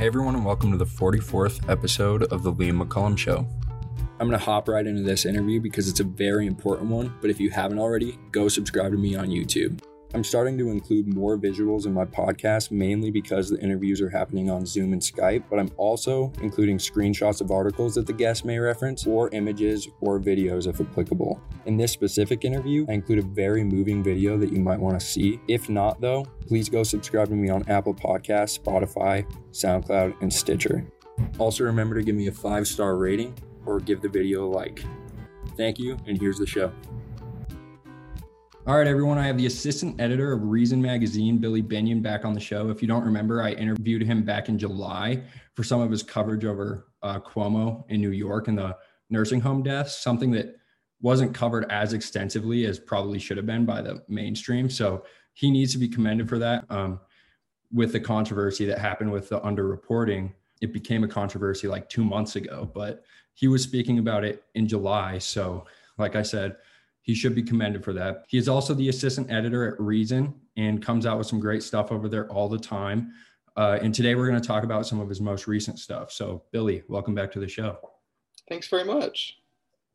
Hey everyone, and welcome to the 44th episode of the Liam McCullum Show. I'm going to hop right into this interview because it's a very important one, but if you haven't already, go subscribe to me on YouTube. I'm starting to include more visuals in my podcast mainly because the interviews are happening on Zoom and Skype, but I'm also including screenshots of articles that the guests may reference, or images or videos if applicable. In this specific interview, I include a very moving video that you might want to see. If not, though, please go subscribe to me on Apple Podcasts, Spotify, SoundCloud, and Stitcher. Also, remember to give me a five star rating or give the video a like. Thank you, and here's the show. All right, everyone. I have the assistant editor of Reason Magazine, Billy Binion, back on the show. If you don't remember, I interviewed him back in July for some of his coverage over uh, Cuomo in New York and the nursing home deaths, something that wasn't covered as extensively as probably should have been by the mainstream. So he needs to be commended for that. Um, with the controversy that happened with the underreporting, it became a controversy like two months ago, but he was speaking about it in July. So, like I said, he should be commended for that. He is also the assistant editor at Reason and comes out with some great stuff over there all the time. Uh, and today we're going to talk about some of his most recent stuff. So, Billy, welcome back to the show. Thanks very much.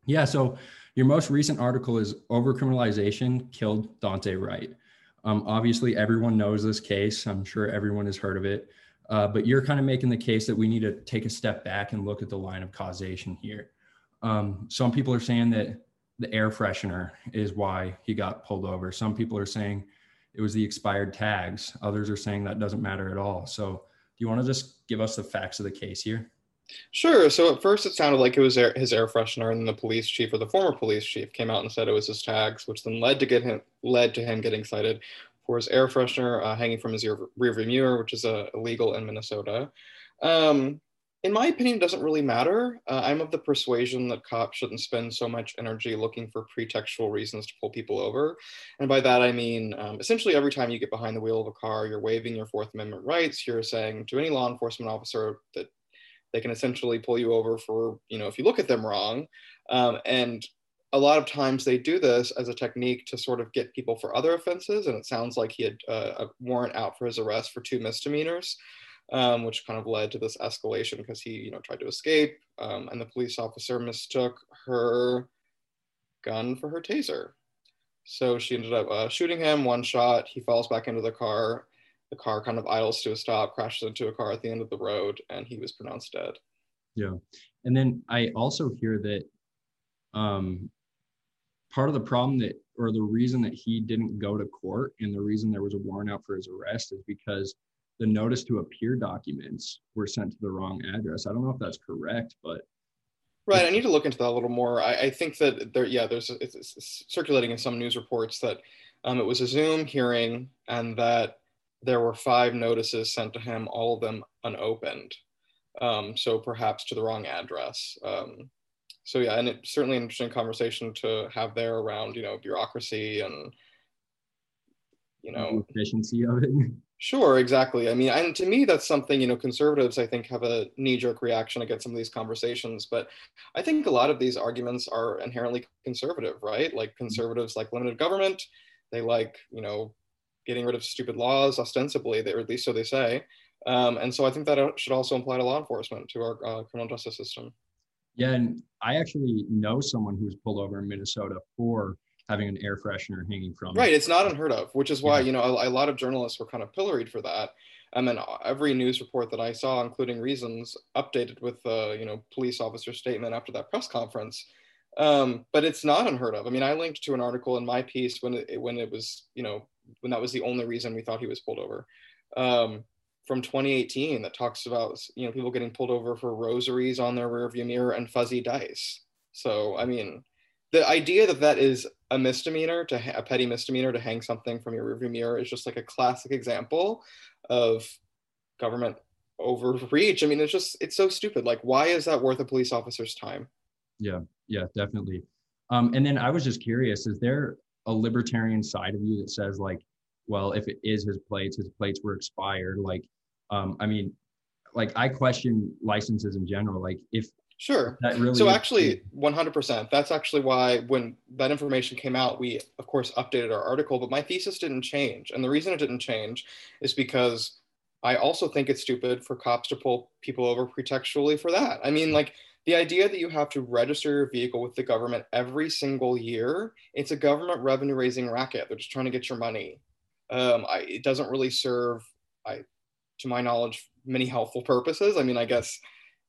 Yeah. So, your most recent article is Overcriminalization Killed Daunte Wright. Um, obviously, everyone knows this case. I'm sure everyone has heard of it. Uh, but you're kind of making the case that we need to take a step back and look at the line of causation here. Um, some people are saying that the air freshener is why he got pulled over. Some people are saying it was the expired tags. Others are saying that doesn't matter at all. So, do you want to just give us the facts of the case here? Sure. So at first it sounded like it was air, his air freshener, and then the police chief or the former police chief came out and said it was his tags, which then led to get him led to him getting cited for his air freshener uh, hanging from his rear, rearview mirror, which is uh, illegal in Minnesota. Um, in my opinion, it doesn't really matter. Uh, I'm of the persuasion that cops shouldn't spend so much energy looking for pretextual reasons to pull people over. And by that, I mean um, essentially every time you get behind the wheel of a car, you're waiving your Fourth Amendment rights. You're saying to any law enforcement officer that they can essentially pull you over for, you know, if you look at them wrong. Um, and a lot of times they do this as a technique to sort of get people for other offenses. And it sounds like he had uh, a warrant out for his arrest for two misdemeanors um, which kind of led to this escalation because he, you know, tried to escape, um, and the police officer mistook her gun for her taser. So she ended up uh, shooting him one shot. He falls back into the car. The car kind of idles to a stop, crashes into a car at the end of the road, and he was pronounced dead. Yeah, and then I also hear that um, part of the problem that, or the reason that he didn't go to court, and the reason there was a warrant out for his arrest, is because the notice to appear documents were sent to the wrong address. I don't know if that's correct, but right. I need to look into that a little more. I, I think that there, yeah, there's it's, it's circulating in some news reports that um, it was a Zoom hearing and that there were five notices sent to him, all of them unopened. Um, so perhaps to the wrong address. Um, so yeah, and it's certainly an interesting conversation to have there around you know bureaucracy and you know efficiency of it. Sure, exactly. I mean, and to me, that's something, you know, conservatives, I think, have a knee jerk reaction against some of these conversations. But I think a lot of these arguments are inherently conservative, right? Like mm-hmm. conservatives like limited government, they like, you know, getting rid of stupid laws, ostensibly, they, or at least so they say. Um, and so I think that uh, should also apply to law enforcement, to our uh, criminal justice system. Yeah, and I actually know someone who was pulled over in Minnesota for having an air freshener hanging from right it's not unheard of which is why yeah. you know a, a, lot of journalists were kind of pilloried for that. And then every news report that i saw including reasons updated with the uh, you know police officer statement after that press conference. Um, but it's not unheard of. I mean i linked to an article in my piece when it when it was you know when that was the only reason we thought he was pulled over. Um, from 2018 that talks about you know people getting pulled over for rosaries on their rearview mirror and fuzzy dice. So i mean the idea that that is a misdemeanor to ha- a petty misdemeanor to hang something from your rearview mirror is just like a classic example of government overreach. I mean, it's just it's so stupid. Like, why is that worth a police officer's time? Yeah, yeah, definitely. Um, and then I was just curious: is there a libertarian side of you that says like, well, if it is his plates, his plates were expired. Like, um, I mean, like I question licenses in general. Like, if Sure. Really so actually, 100%. That's actually why when that information came out, we of course updated our article, but my thesis didn't change. And the reason it didn't change is because I also think it's stupid for cops to pull people over pretextually for that. I mean, like the idea that you have to register your vehicle with the government every single year, it's a government revenue raising racket. They're just trying to get your money. Um, I, it doesn't really serve, I, to my knowledge, many helpful purposes. I mean, I guess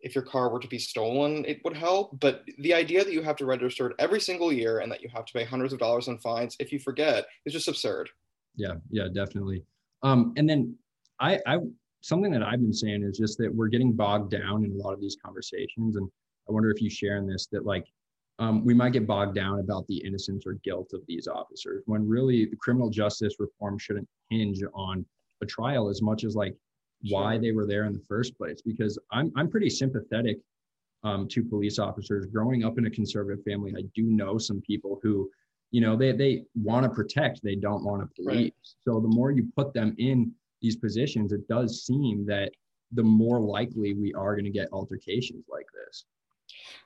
if your car were to be stolen, it would help. But the idea that you have to register it every single year and that you have to pay hundreds of dollars in fines if you forget is just absurd. Yeah, yeah, definitely. Um, and then I, I, something that I've been saying is just that we're getting bogged down in a lot of these conversations, and I wonder if you share in this that like um, we might get bogged down about the innocence or guilt of these officers when really the criminal justice reform shouldn't hinge on a trial as much as like why they were there in the first place because i'm, I'm pretty sympathetic um, to police officers. Growing up in a conservative family i do know some people who you know they, they want to protect they don't want to police. Right. so the more you put them in these positions it does seem that the more likely we are going to get altercations like this.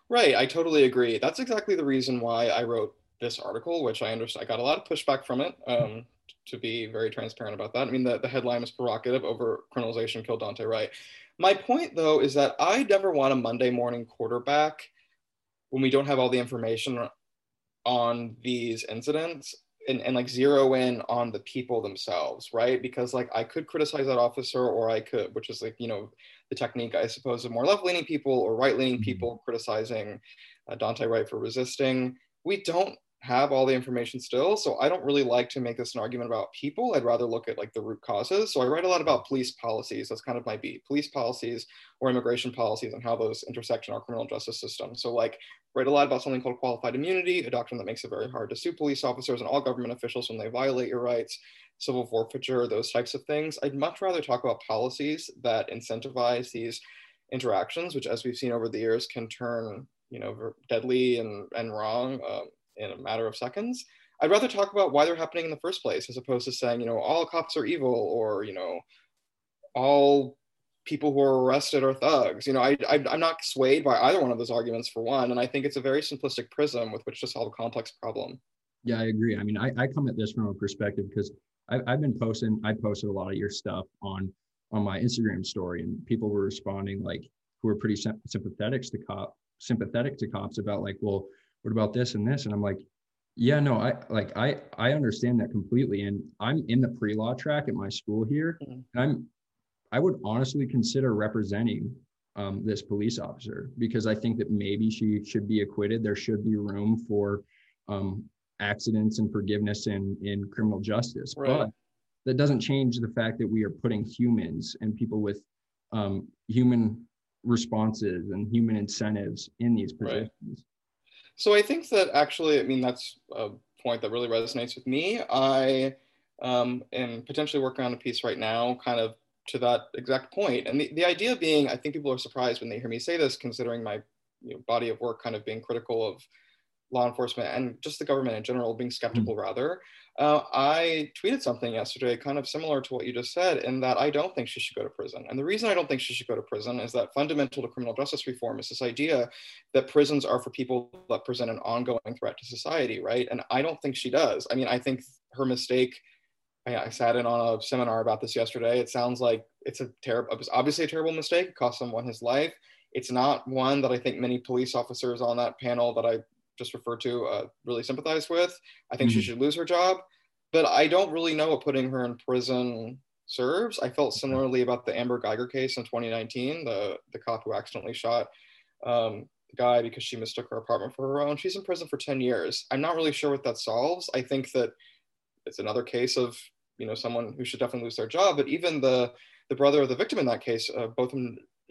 Right i totally agree. That's exactly the reason why i wrote this article which i understand i got a lot of pushback from it. Um, to be very transparent about that. I mean, the, the headline is provocative over criminalization killed Daunte Wright. My point, though, is that I never want a Monday morning quarterback when we don't have all the information on these incidents and, and like zero in on the people themselves, right? Because like I could criticize that officer or I could, which is like, you know, the technique, I suppose, of more left leaning people or right leaning mm-hmm. people criticizing uh, Daunte Wright for resisting. We don't have all the information still. So I don't really like to make this an argument about people. I'd rather look at like the root causes. So I write a lot about police policies. That's kind of my beat. Police policies or immigration policies and how those intersect in our criminal justice system. So like write a lot about something called qualified immunity, a doctrine that makes it very hard to sue police officers and all government officials when they violate your rights, civil forfeiture, those types of things. I'd much rather talk about policies that incentivize these interactions, which as we've seen over the years can turn you know deadly and, and wrong um, in a matter of seconds. I'd rather talk about why they're happening in the first place as opposed to saying, you know, all cops are evil or, you know, all people who are arrested are thugs. You know, I, I, am not swayed by either one of those arguments for one. And I think it's a very simplistic prism with which to solve a complex problem. Yeah, I agree. I mean, I, I come at this from a perspective because I've, I've been posting, I posted a lot of your stuff on on my Instagram story and people were responding like who are pretty sympathetic to cop sympathetic to cops about like, well, what about this and this and i'm like yeah no i like i i understand that completely and i'm in the pre-law track at my school here mm-hmm. and i'm i would honestly consider representing um, this police officer because i think that maybe she should be acquitted there should be room for um, accidents and forgiveness in in criminal justice right. but that doesn't change the fact that we are putting humans and people with um, human responses and human incentives in these positions right. So I think that actually, I mean, that's a point that really resonates with me. I um, am potentially working on a piece right now, kind of to that exact point. And the, the idea being, I think people are surprised when they hear me say this, considering my you know, body of work kind of being critical of law enforcement and just the government in general being skeptical mm-hmm. rather. Uh, i tweeted something yesterday kind of similar to what you just said in that i don't think she should go to prison. And the reason i don't think she should go to prison is that fundamental to criminal justice reform is this idea that prisons are for people that present an ongoing threat to society right? And i don't think she does. I mean i think her mistake I, I sat in on a seminar about this yesterday. It sounds like it's a terrible obviously a terrible mistake. It cost someone his life. It's not one that I think many police officers on that panel that I just referred to uh, really sympathize with. I think mm-hmm. she should lose her job, but I don't really know what putting her in prison serves. I felt similarly about the Amber Guyger case in 2019, the the cop who accidentally shot um, the guy because she mistook her apartment for her own. She's in prison for 10 years. I'm not really sure what that solves. I think that it's another case of you know someone who should definitely lose their job. But even the the brother of the victim in that case, uh, both of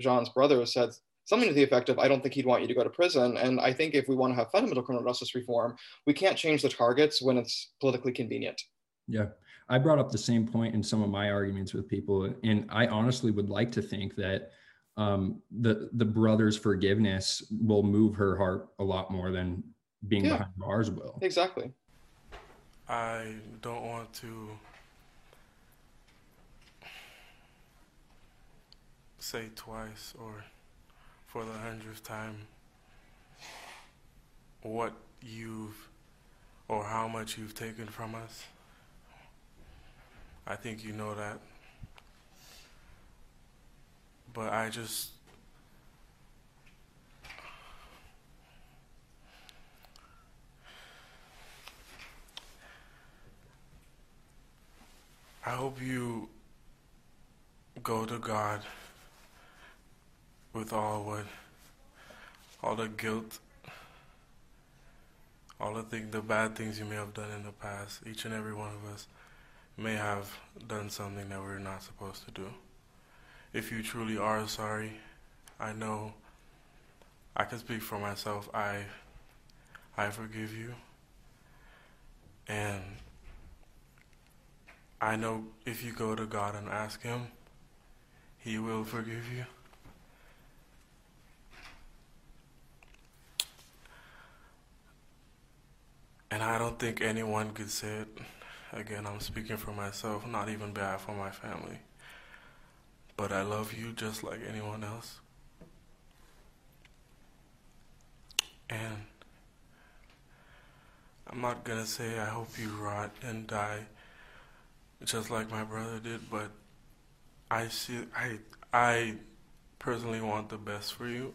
Jean's brothers said something to the effect of, I don't think he'd want you to go to prison. And I think if we want to have fundamental criminal justice reform, we can't change the targets when it's politically convenient. Yeah. I brought up the same point in some of my arguments with people. And I honestly would like to think that um, the, the brother's forgiveness will move her heart a lot more than being yeah, behind bars will. Exactly. I don't want to say twice or for the hundredth time what you've or how much you've taken from us. I think you know that. but I just I hope you go to God with all what all the guilt all the thing the bad things you may have done in the past. Each and every one of us may have done something that we're not supposed to do. If you truly are sorry i know i can speak for myself. I i forgive you. And i know if you go to god and ask him he will forgive you And I don't think anyone could say it. Again, I'm speaking for myself, not even bad for my family. But I love you just like anyone else. And I'm not gonna say I hope you rot and die just like my brother did, but I see I I personally want the best for you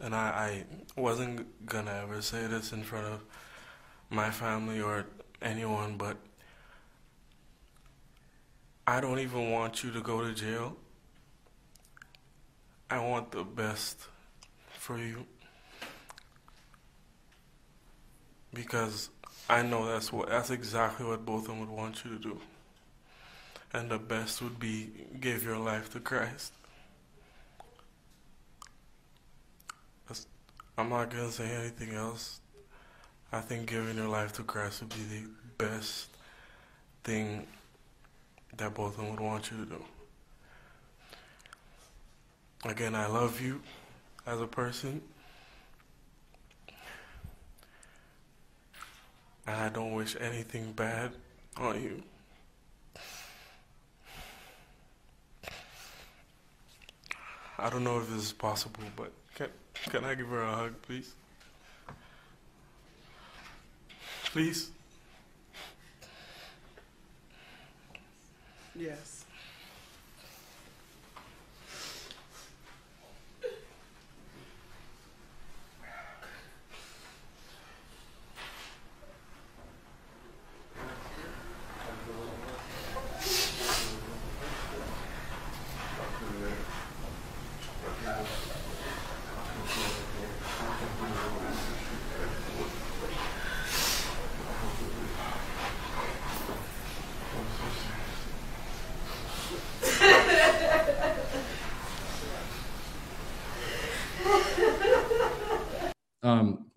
and I, I wasn't gonna ever say this in front of my family or anyone, but I don't even want you to go to jail. I want the best for you. Because I know that's what that's exactly what both of them would want you to do. And the best would be give your life to Christ. I'm not gonna say anything else. I think giving your life to Christ would be the best thing that both of them would want you to do. Again, I love you as a person. And I don't wish anything bad on you. I don't know if this is possible, but can, I give her a hug, please? Please? Yes.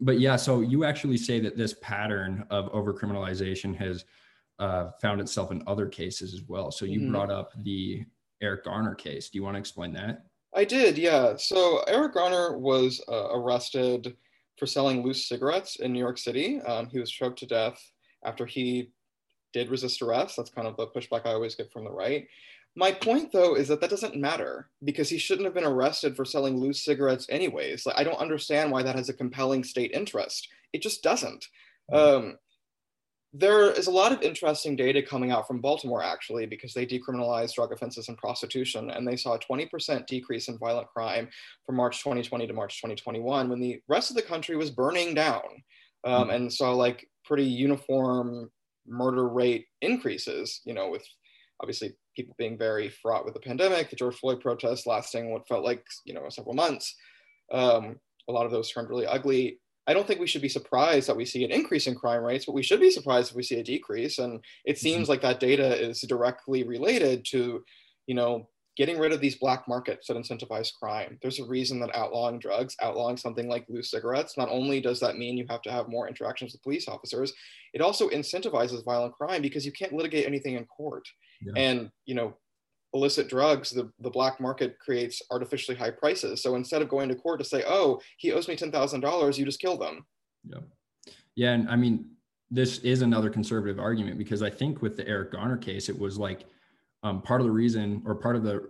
But yeah, so you actually say that this pattern of overcriminalization has uh, found itself in other cases as well. So you mm-hmm. brought up the Eric Garner case. Do you want to explain that? I did, yeah. So Eric Garner was uh, arrested for selling loose cigarettes in New York City. Um, he was choked to death after he did resist arrest. That's kind of the pushback I always get from the right. My point, though, is that that doesn't matter because he shouldn't have been arrested for selling loose cigarettes, anyways. Like, I don't understand why that has a compelling state interest. It just doesn't. Mm-hmm. Um, there is a lot of interesting data coming out from Baltimore, actually, because they decriminalized drug offenses and prostitution, and they saw a 20% decrease in violent crime from March 2020 to March 2021 when the rest of the country was burning down um, mm-hmm. and saw like pretty uniform murder rate increases, you know, with obviously people being very fraught with the pandemic, the George Floyd protests lasting what felt like you know several months. Um, a lot of those turned really ugly. I don't think we should be surprised that we see an increase in crime rates, but we should be surprised if we see a decrease. And it seems mm-hmm. like that data is directly related to, you know, getting rid of these black markets that incentivize crime. There's a reason that outlawing drugs, outlawing something like loose cigarettes, not only does that mean you have to have more interactions with police officers, it also incentivizes violent crime because you can't litigate anything in court yeah. and you know illicit drugs the, the black market creates artificially high prices. So instead of going to court to say oh he owes me $10000 you just kill them. Yeah. Yeah and i mean this is another conservative argument because i think with the eric garner case it was like um, part of the reason or part of the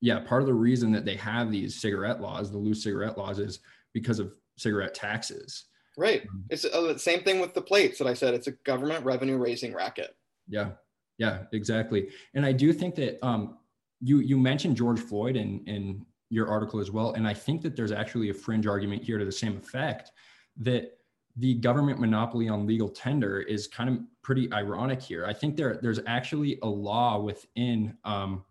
yeah part of the reason that they have these cigarette laws the loose cigarette laws is because of cigarette taxes. Right. Um, it's uh, the same thing with the plates that i said. It's a government revenue raising racket. Yeah yeah exactly and i do think that um you you mentioned George Floyd in in your article as well, and I think that there's actually a fringe argument here to the same effect that the government monopoly on legal tender is kind of pretty ironic here. I think there there's actually a law within um,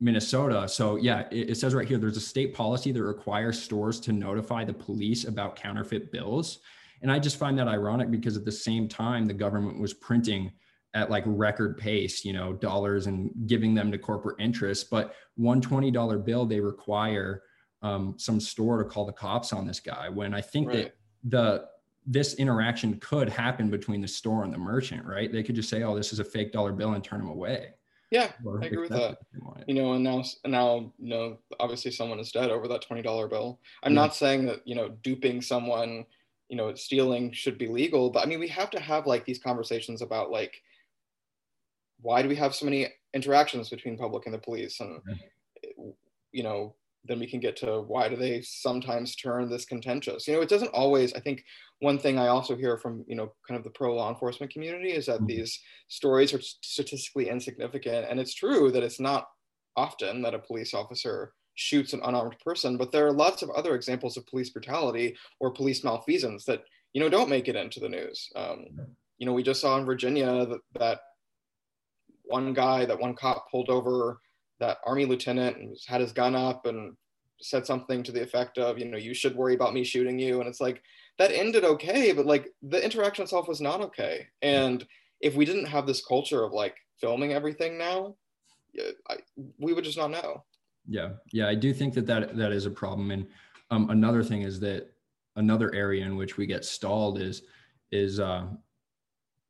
Minnesota. So yeah, it, it, says right here there's a state policy that requires stores to notify the police about counterfeit bills, and I just find that ironic because at the same time the government was printing at like record pace, you know, dollars and giving them to corporate interests. But one $20 bill, they require um, some store to call the cops on this guy. When I think right. that the this interaction could happen between the store and the merchant, right? They could just say, "Oh, this is a fake dollar bill," and turn them away. Yeah, I agree with that. You know, and now, now, you know, obviously someone is dead over that twenty dollar bill. I'm yeah. not saying that you know duping someone, you know, stealing should be legal, but I mean, we have to have like these conversations about like why do we have so many interactions between public and the police? And you know then we can get to why do they sometimes turn this contentious? You know it doesn't always i think one thing i also hear from you know kind of the pro law enforcement community is that mm-hmm. these stories are statistically insignificant. And it's true that it's not often that a police officer shoots an unarmed person but there are lots of other examples of police brutality or police malfeasance that you know don't make it into the news. Um, you know we just saw in virginia that, that one guy, that one cop pulled over that army lieutenant and had his gun up and said something to the effect of, you know, you should worry about me shooting you. And it's like that ended okay, but like the interaction itself was not okay. And if we didn't have this culture of like filming everything now, I, we would just not know. Yeah, yeah, I do think that that that is a problem. And um, another thing is that another area in which we get stalled is is uh,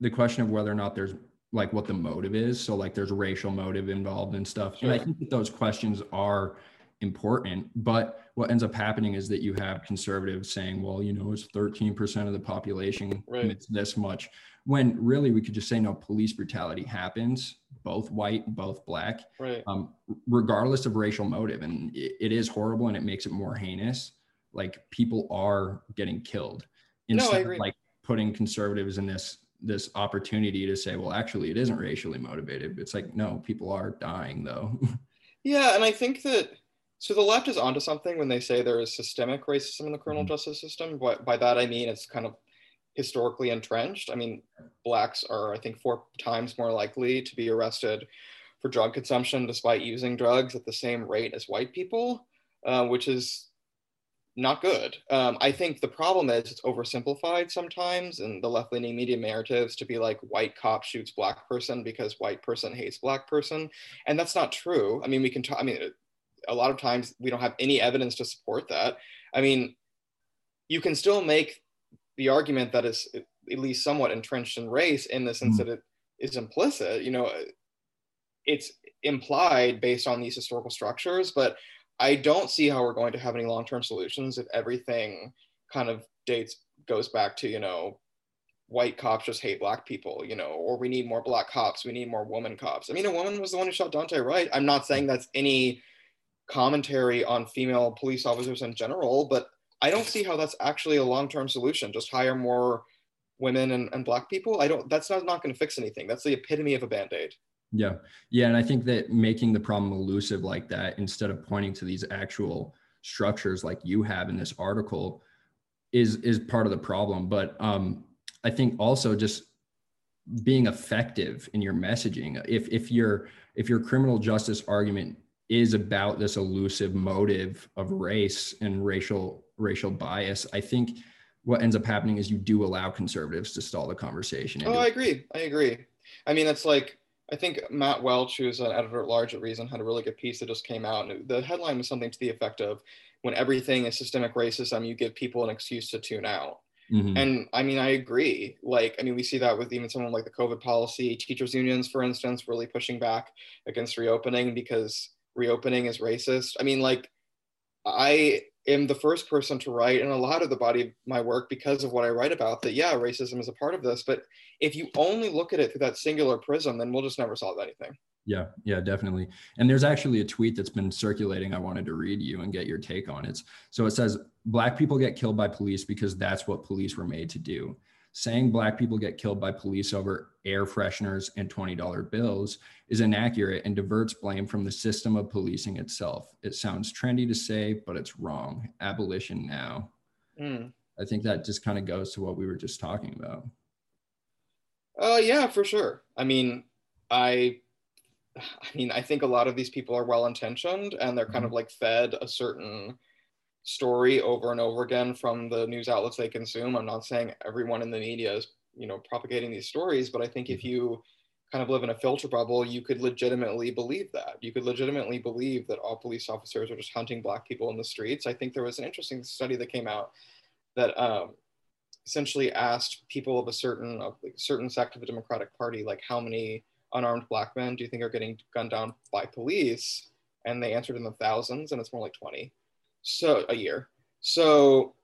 the question of whether or not there's like what the motive is. So like there's racial motive involved and stuff. Sure. And I think that those questions are important. But what ends up happening is that you have conservatives saying, well, you know, it's 13% of the population right. commits this much. When really we could just say no, police brutality happens, both white, both black, right. um, regardless of racial motive. And it, it is horrible and it makes it more heinous. Like people are getting killed instead no, of like putting conservatives in this this opportunity to say, well, actually, it isn't racially motivated. It's like, no, people are dying though. yeah, and I think that so the left is onto something when they say there is systemic racism in the criminal mm-hmm. justice system. But by that I mean it's kind of historically entrenched. I mean, blacks are I think four times more likely to be arrested for drug consumption despite using drugs at the same rate as white people, uh, which is not good. Um, I think the problem is it's oversimplified sometimes in the left leaning media narratives to be like white cop shoots black person because white person hates black person. And that's not true. I mean, we can talk, I mean, a lot of times we don't have any evidence to support that. I mean, you can still make the argument that is at least somewhat entrenched in race in the sense mm-hmm. that it is implicit. You know, it's implied based on these historical structures, but I don't see how we're going to have any long-term solutions if everything kind of dates goes back to you know white cops just hate black people you know or we need more black cops we need more woman cops. I mean a woman was the one who shot Daunte wright. I'm not saying that's any commentary on female police officers in general but i don't see how that's actually a long-term solution. Just hire more women and, and black people? I don't that's not, not going to fix anything. That's the epitome of a band-aid yeah. Yeah. And I think that making the problem elusive like that, instead of pointing to these actual structures like you have in this article, is is part of the problem. But um, I think also just being effective in your messaging. If if your if your criminal justice argument is about this elusive motive of race and racial racial bias, I think what ends up happening is you do allow conservatives to stall the conversation. Oh, I agree. I agree. I mean, it's like I think Matt Welch, who's an editor at large at Reason, had a really good piece that just came out. And the headline was something to the effect of when everything is systemic racism, you give people an excuse to tune out. Mm-hmm. And I mean, I agree. Like, I mean, we see that with even someone like the COVID policy, teachers' unions, for instance, really pushing back against reopening because reopening is racist. I mean, like, I am the first person to write in a lot of the body of my work because of what I write about that, yeah, racism is a part of this. But if you only look at it through that singular prism, then we'll just never solve anything. Yeah, yeah, definitely. And there's actually a tweet that's been circulating. I wanted to read you and get your take on it. So it says Black people get killed by police because that's what police were made to do. Saying black people get killed by police over air fresheners and $20 bills is inaccurate and diverts blame from the system of policing itself. It sounds trendy to say, but it's wrong. Abolition now. Mm. I think that just kind of goes to what we were just talking about. Uh, yeah, for sure. I mean, I, I mean, I think a lot of these people are well intentioned and they're kind of mm-hmm. like fed a certain story over and over again from the news outlets they consume. I'm not saying everyone in the media is, you know, propagating these stories, but I think if mm-hmm. you kind of live in a filter bubble, you could legitimately believe that. You could legitimately believe that all police officers are just hunting black people in the streets. I think there was an interesting study that came out that um, essentially asked people of a certain of a certain sect of the Democratic Party, like how many unarmed black men do you think are getting gunned down by police? And they answered in the thousands, and it's more like 20 so a year. So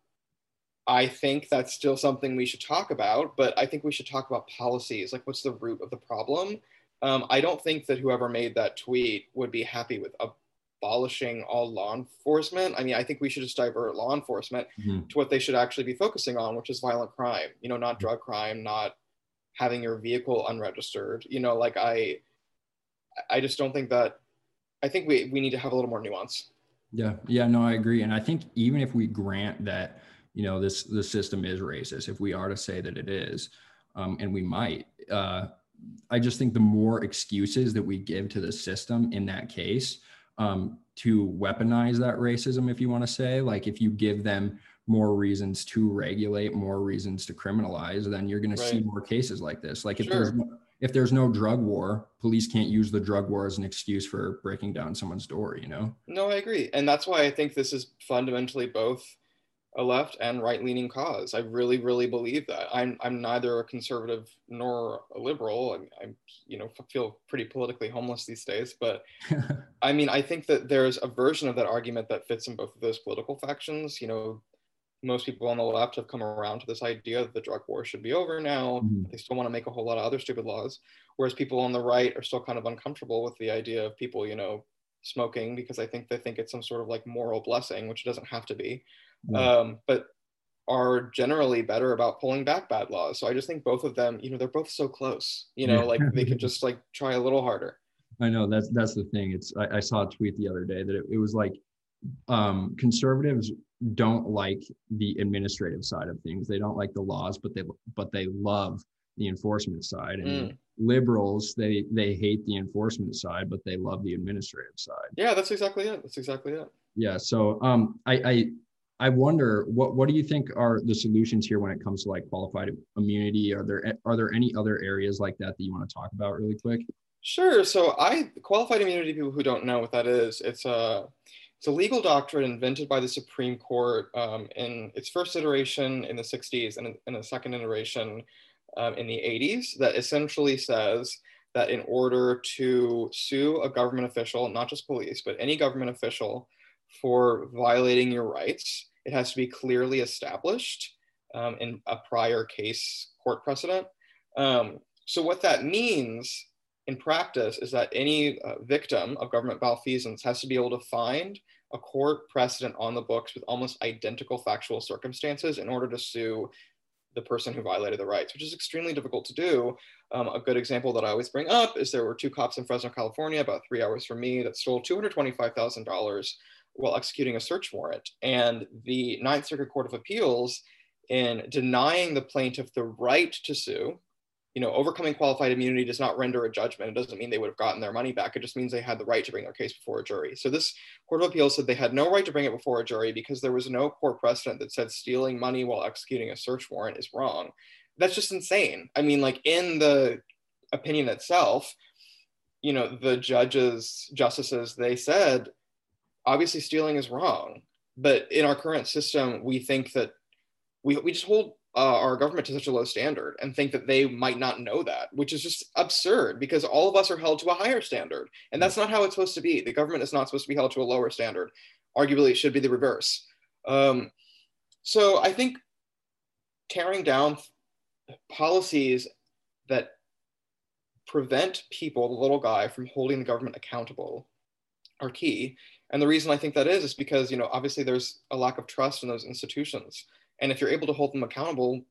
I think that's still something we should talk about, but I think we should talk about policies. Like, what's the root of the problem? Um, I don't think that whoever made that tweet would be happy with abolishing all law enforcement. I mean, I think we should just divert law enforcement mm-hmm. to what they should actually be focusing on, which is violent crime. You know, not drug crime, not having your vehicle unregistered. You know, like I, I just don't think that. I think we we need to have a little more nuance. Yeah, yeah, no, I agree, and I think even if we grant that, you know, this the system is racist, if we are to say that it is, um, and we might, uh, I just think the more excuses that we give to the system in that case, um, to weaponize that racism, if you want to say, like if you give them more reasons to regulate, more reasons to criminalize, then you're going right. to see more cases like this. Like if sure. there's if there's no drug war, police can't use the drug war as an excuse for breaking down someone's door, you know? No, I agree. And that's why I think this is fundamentally both a left and right leaning cause. I really, really believe that. I'm, I'm neither a conservative nor a liberal. I'm, I'm you know, feel pretty politically homeless these days. But I mean, I think that there's a version of that argument that fits in both of those political factions. You know, most people on the left have come around to this idea that the drug war should be over now. Mm-hmm. They still want to make a whole lot of other stupid laws. Whereas people on the right are still kind of uncomfortable with the idea of people, you know, smoking because I think they think it's some sort of like moral blessing, which it doesn't have to be. Mm-hmm. Um, but are generally better about pulling back bad laws. So I just think both of them, you know, they're both so close. You know, yeah. like they could just like try a little harder. I know that's that's the thing. It's I, I saw a tweet the other day that it, it was like um, conservatives don't like the administrative side of things. They don't like the laws, but they but they love the enforcement side. And mm. liberals, they they hate the enforcement side, but they love the administrative side. Yeah, that's exactly it. That's exactly it. Yeah. So um, I, I I wonder what what do you think are the solutions here when it comes to like qualified immunity? Are there are there any other areas like that that you want to talk about really quick? Sure. So I qualified immunity. People who don't know what that is, it's a uh, it's a legal doctrine invented by the Supreme Court um, in its first iteration in the 60s and in the second iteration um, in the 80s that essentially says that in order to sue a government official, not just police, but any government official for violating your rights, it has to be clearly established um, in a prior case court precedent. Um, so, what that means in practice is that any uh, victim of government malfeasance has to be able to find a court precedent on the books with almost identical factual circumstances in order to sue the person who violated the rights, which is extremely difficult to do. Um, a good example that I always bring up is there were two cops in Fresno, California, about three hours from me, that stole $225,000 while executing a search warrant. And the Ninth Circuit Court of Appeals, in denying the plaintiff the right to sue, you know, overcoming qualified immunity does not render a judgment. It doesn't mean they would have gotten their money back. It just means they had the right to bring their case before a jury. So this Court of Appeals said they had no right to bring it before a jury because there was no court precedent that said stealing money while executing a search warrant is wrong. That's just insane. I mean, like in the opinion itself, you know, the judges, justices, they said, obviously stealing is wrong. But in our current system, we think that we, we just hold uh, our government to such a low standard and think that they might not know that, which is just absurd because all of us are held to a higher standard. And that's not how it's supposed to be. The government is not supposed to be held to a lower standard. Arguably, it should be the reverse. Um, so I think tearing down policies that prevent people, the little guy, from holding the government accountable are key. And the reason I think that is is because, you know, obviously there's a lack of trust in those institutions. And if you're able to hold them accountable,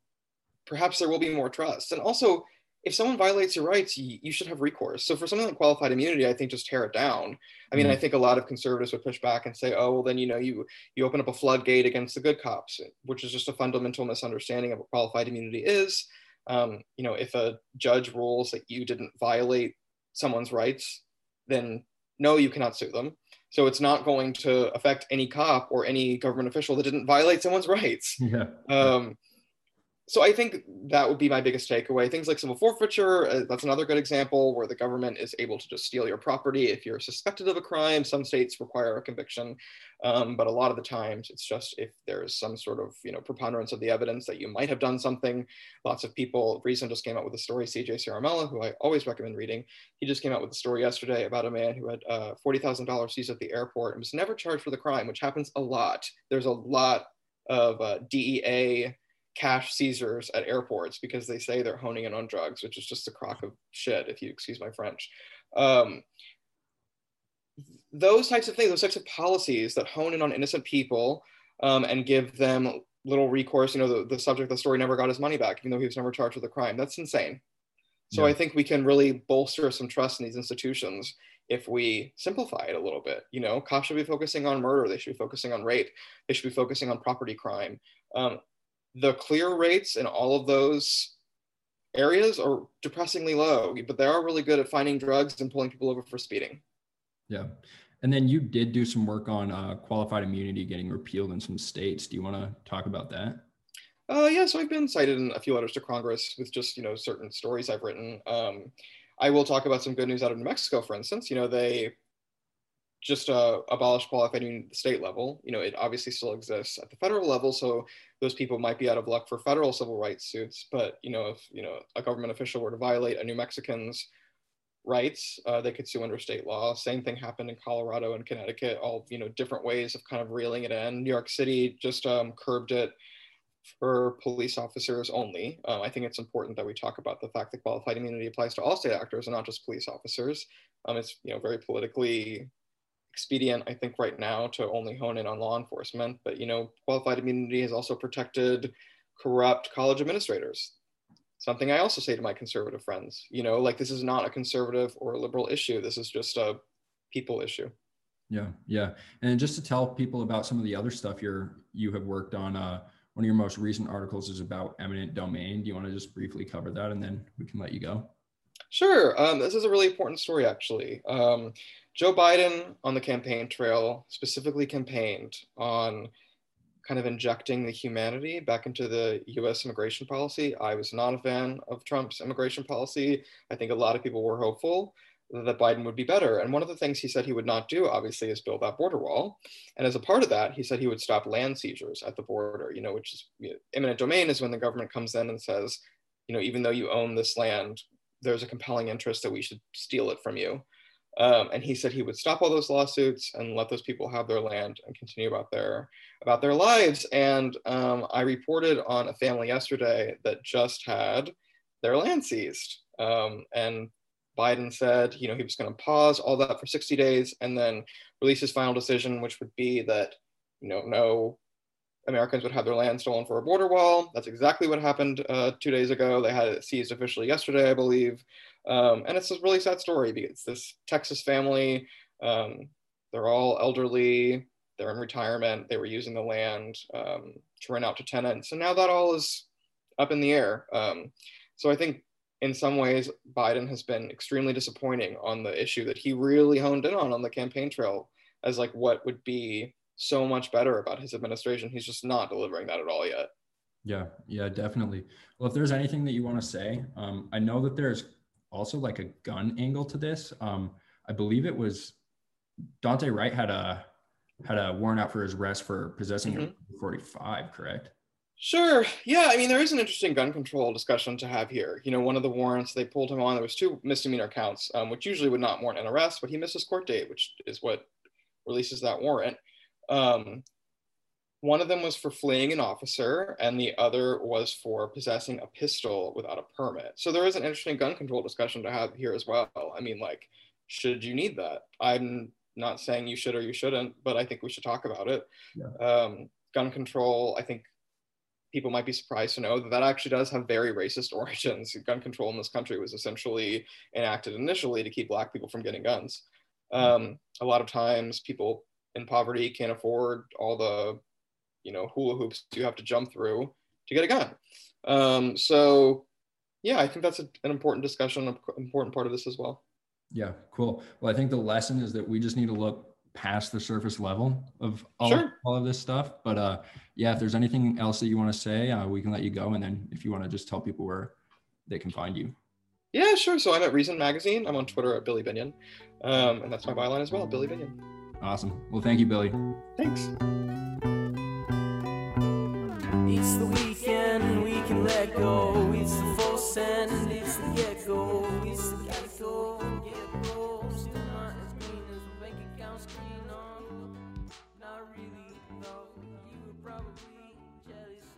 perhaps there will be more trust. And also, if someone violates your rights, you, you, should have recourse. So for something like qualified immunity, I think just tear it down. I mean, mm-hmm. I think a lot of conservatives would push back and say, "Oh, well, then you know, you you open up a floodgate against the good cops," which is just a fundamental misunderstanding of what qualified immunity is. Um, you know, if a judge rules that you didn't violate someone's rights, then no, you cannot sue them. So it's not going to affect any cop or any government official that didn't violate someone's rights. Yeah. Um, so I think that would be my biggest takeaway. Things like civil forfeiture, uh, that's another good example where the government is able to just steal your property if you're suspected of a crime. Some states require a conviction, um, but a lot of the times it's just if there's some sort of you know preponderance of the evidence that you might have done something. Lots of people. Reason just came out with a story. CJ Ciaramella, who I always recommend reading, he just came out with a story yesterday about a man who had uh, forty thousand dollars seized at the airport and was never charged for the crime, which happens a lot. There's a lot of uh, DEA cash seizures at airports because they say they're honing in on drugs, which is just a crock of shit, if you excuse my French. Um, those types of things, those types of policies that hone in on innocent people um, and give them little recourse. You know, the, the subject of the story never got his money back, even though he was never charged with a crime. That's insane. So yeah. I think we can really bolster some trust in these institutions if we simplify it a little bit. You know, cops should be focusing on murder. They should be focusing on rape. They should be focusing on property crime. Um, the clear rates in all of those areas are depressingly low, but they are really good at finding drugs and pulling people over for speeding. Yeah. And then you did do some work on uh, qualified immunity getting repealed in some states. Do you want to talk about that? Uh, yeah, so I've been cited in a few letters to Congress with just you know certain stories I've written. Um, I will talk about some good news out of New Mexico, for instance. You know, they just uh, abolish qualified immunity at the state level. You know, it obviously still exists at the federal level, so those people might be out of luck for federal civil rights suits. But you know, if you know a government official were to violate a New Mexican's rights, uh, they could sue under state law. Same thing happened in Colorado and Connecticut. All you know, different ways of kind of reeling it in. New York City just um, curbed it for police officers only. Um, I think it's important that we talk about the fact that qualified immunity applies to all state actors and not just police officers. Um, it's you know very politically expedient, I think, right now to only hone in on law enforcement. But you know, qualified immunity has also protected corrupt college administrators. Something I also say to my conservative friends. You know, like this is not a conservative or a liberal issue. This is just a people issue. Yeah, yeah. And just to tell people about some of the other stuff you're you have worked on. Uh, one of your most recent articles is about eminent domain. Do you want to just briefly cover that, and then we can let you go? Sure. Um, this is a really important story, actually. Um, Joe Biden on the campaign trail specifically campaigned on kind of injecting the humanity back into the US immigration policy. I was not a fan of Trump's immigration policy. I think a lot of people were hopeful that Biden would be better. And one of the things he said he would not do, obviously, is build that border wall. And as a part of that, he said he would stop land seizures at the border, you know, which is you know, eminent domain is when the government comes in and says, you know, even though you own this land, there's a compelling interest that we should steal it from you. Um, and he said he would stop all those lawsuits and let those people have their land and continue about their about their lives. And um, I reported on a family yesterday that just had their land seized. Um, and Biden said, you know, he was going to pause all that for 60 days and then release his final decision, which would be that, you know, no Americans would have their land stolen for a border wall. That's exactly what happened uh, two days ago. They had it seized officially yesterday, I believe. Um, and it's a really sad story because this Texas family, um, they're all elderly, they're in retirement, they were using the land um, to rent out to tenants, and now that all is up in the air. Um, so I think in some ways, Biden has been extremely disappointing on the issue that he really honed in on on the campaign trail as like what would be so much better about his administration. He's just not delivering that at all yet. Yeah, yeah, definitely. Well, if there's anything that you want to say, um, I know that there's also like a gun angle to this. Um, I believe it was Daunte Wright had a had a warrant out for his arrest for possessing mm-hmm. a 45, correct? Sure. Yeah. I mean, there is an interesting gun control discussion to have here. You know, one of the warrants they pulled him on, there was two misdemeanor counts, um, which usually would not warrant an arrest, but he missed his court date, which is what releases that warrant. Um, one of them was for fleeing an officer, and the other was for possessing a pistol without a permit. So there is an interesting gun control discussion to have here as well. I mean, like, should you need that? I'm not saying you should or you shouldn't, but I think we should talk about it. Yeah. Um, gun control, I think people might be surprised to know that that actually does have very racist origins. Gun control in this country was essentially enacted initially to keep black people from getting guns. Um, a lot of times, people in poverty can't afford all the, you know, hula hoops you have to jump through to get a gun. Um, so, yeah, I think that's a, an important discussion, an important part of this as well. Yeah, cool. Well, I think the lesson is that we just need to look past the surface level of all, Sure. of, all of this stuff. But uh, yeah, if there's anything else that you want to say, uh, we can let you go. And then if you want to just tell people where they can find you. Yeah, sure. So I'm at Reason Magazine. I'm on Twitter at Billy Binion. Um, and that's my byline as well, Billy Binion. Awesome. Well, thank you, Billy. Thanks. It's the weekend we can let go. It's the full send it's the. It's the. Not really, though. You were probably jealous.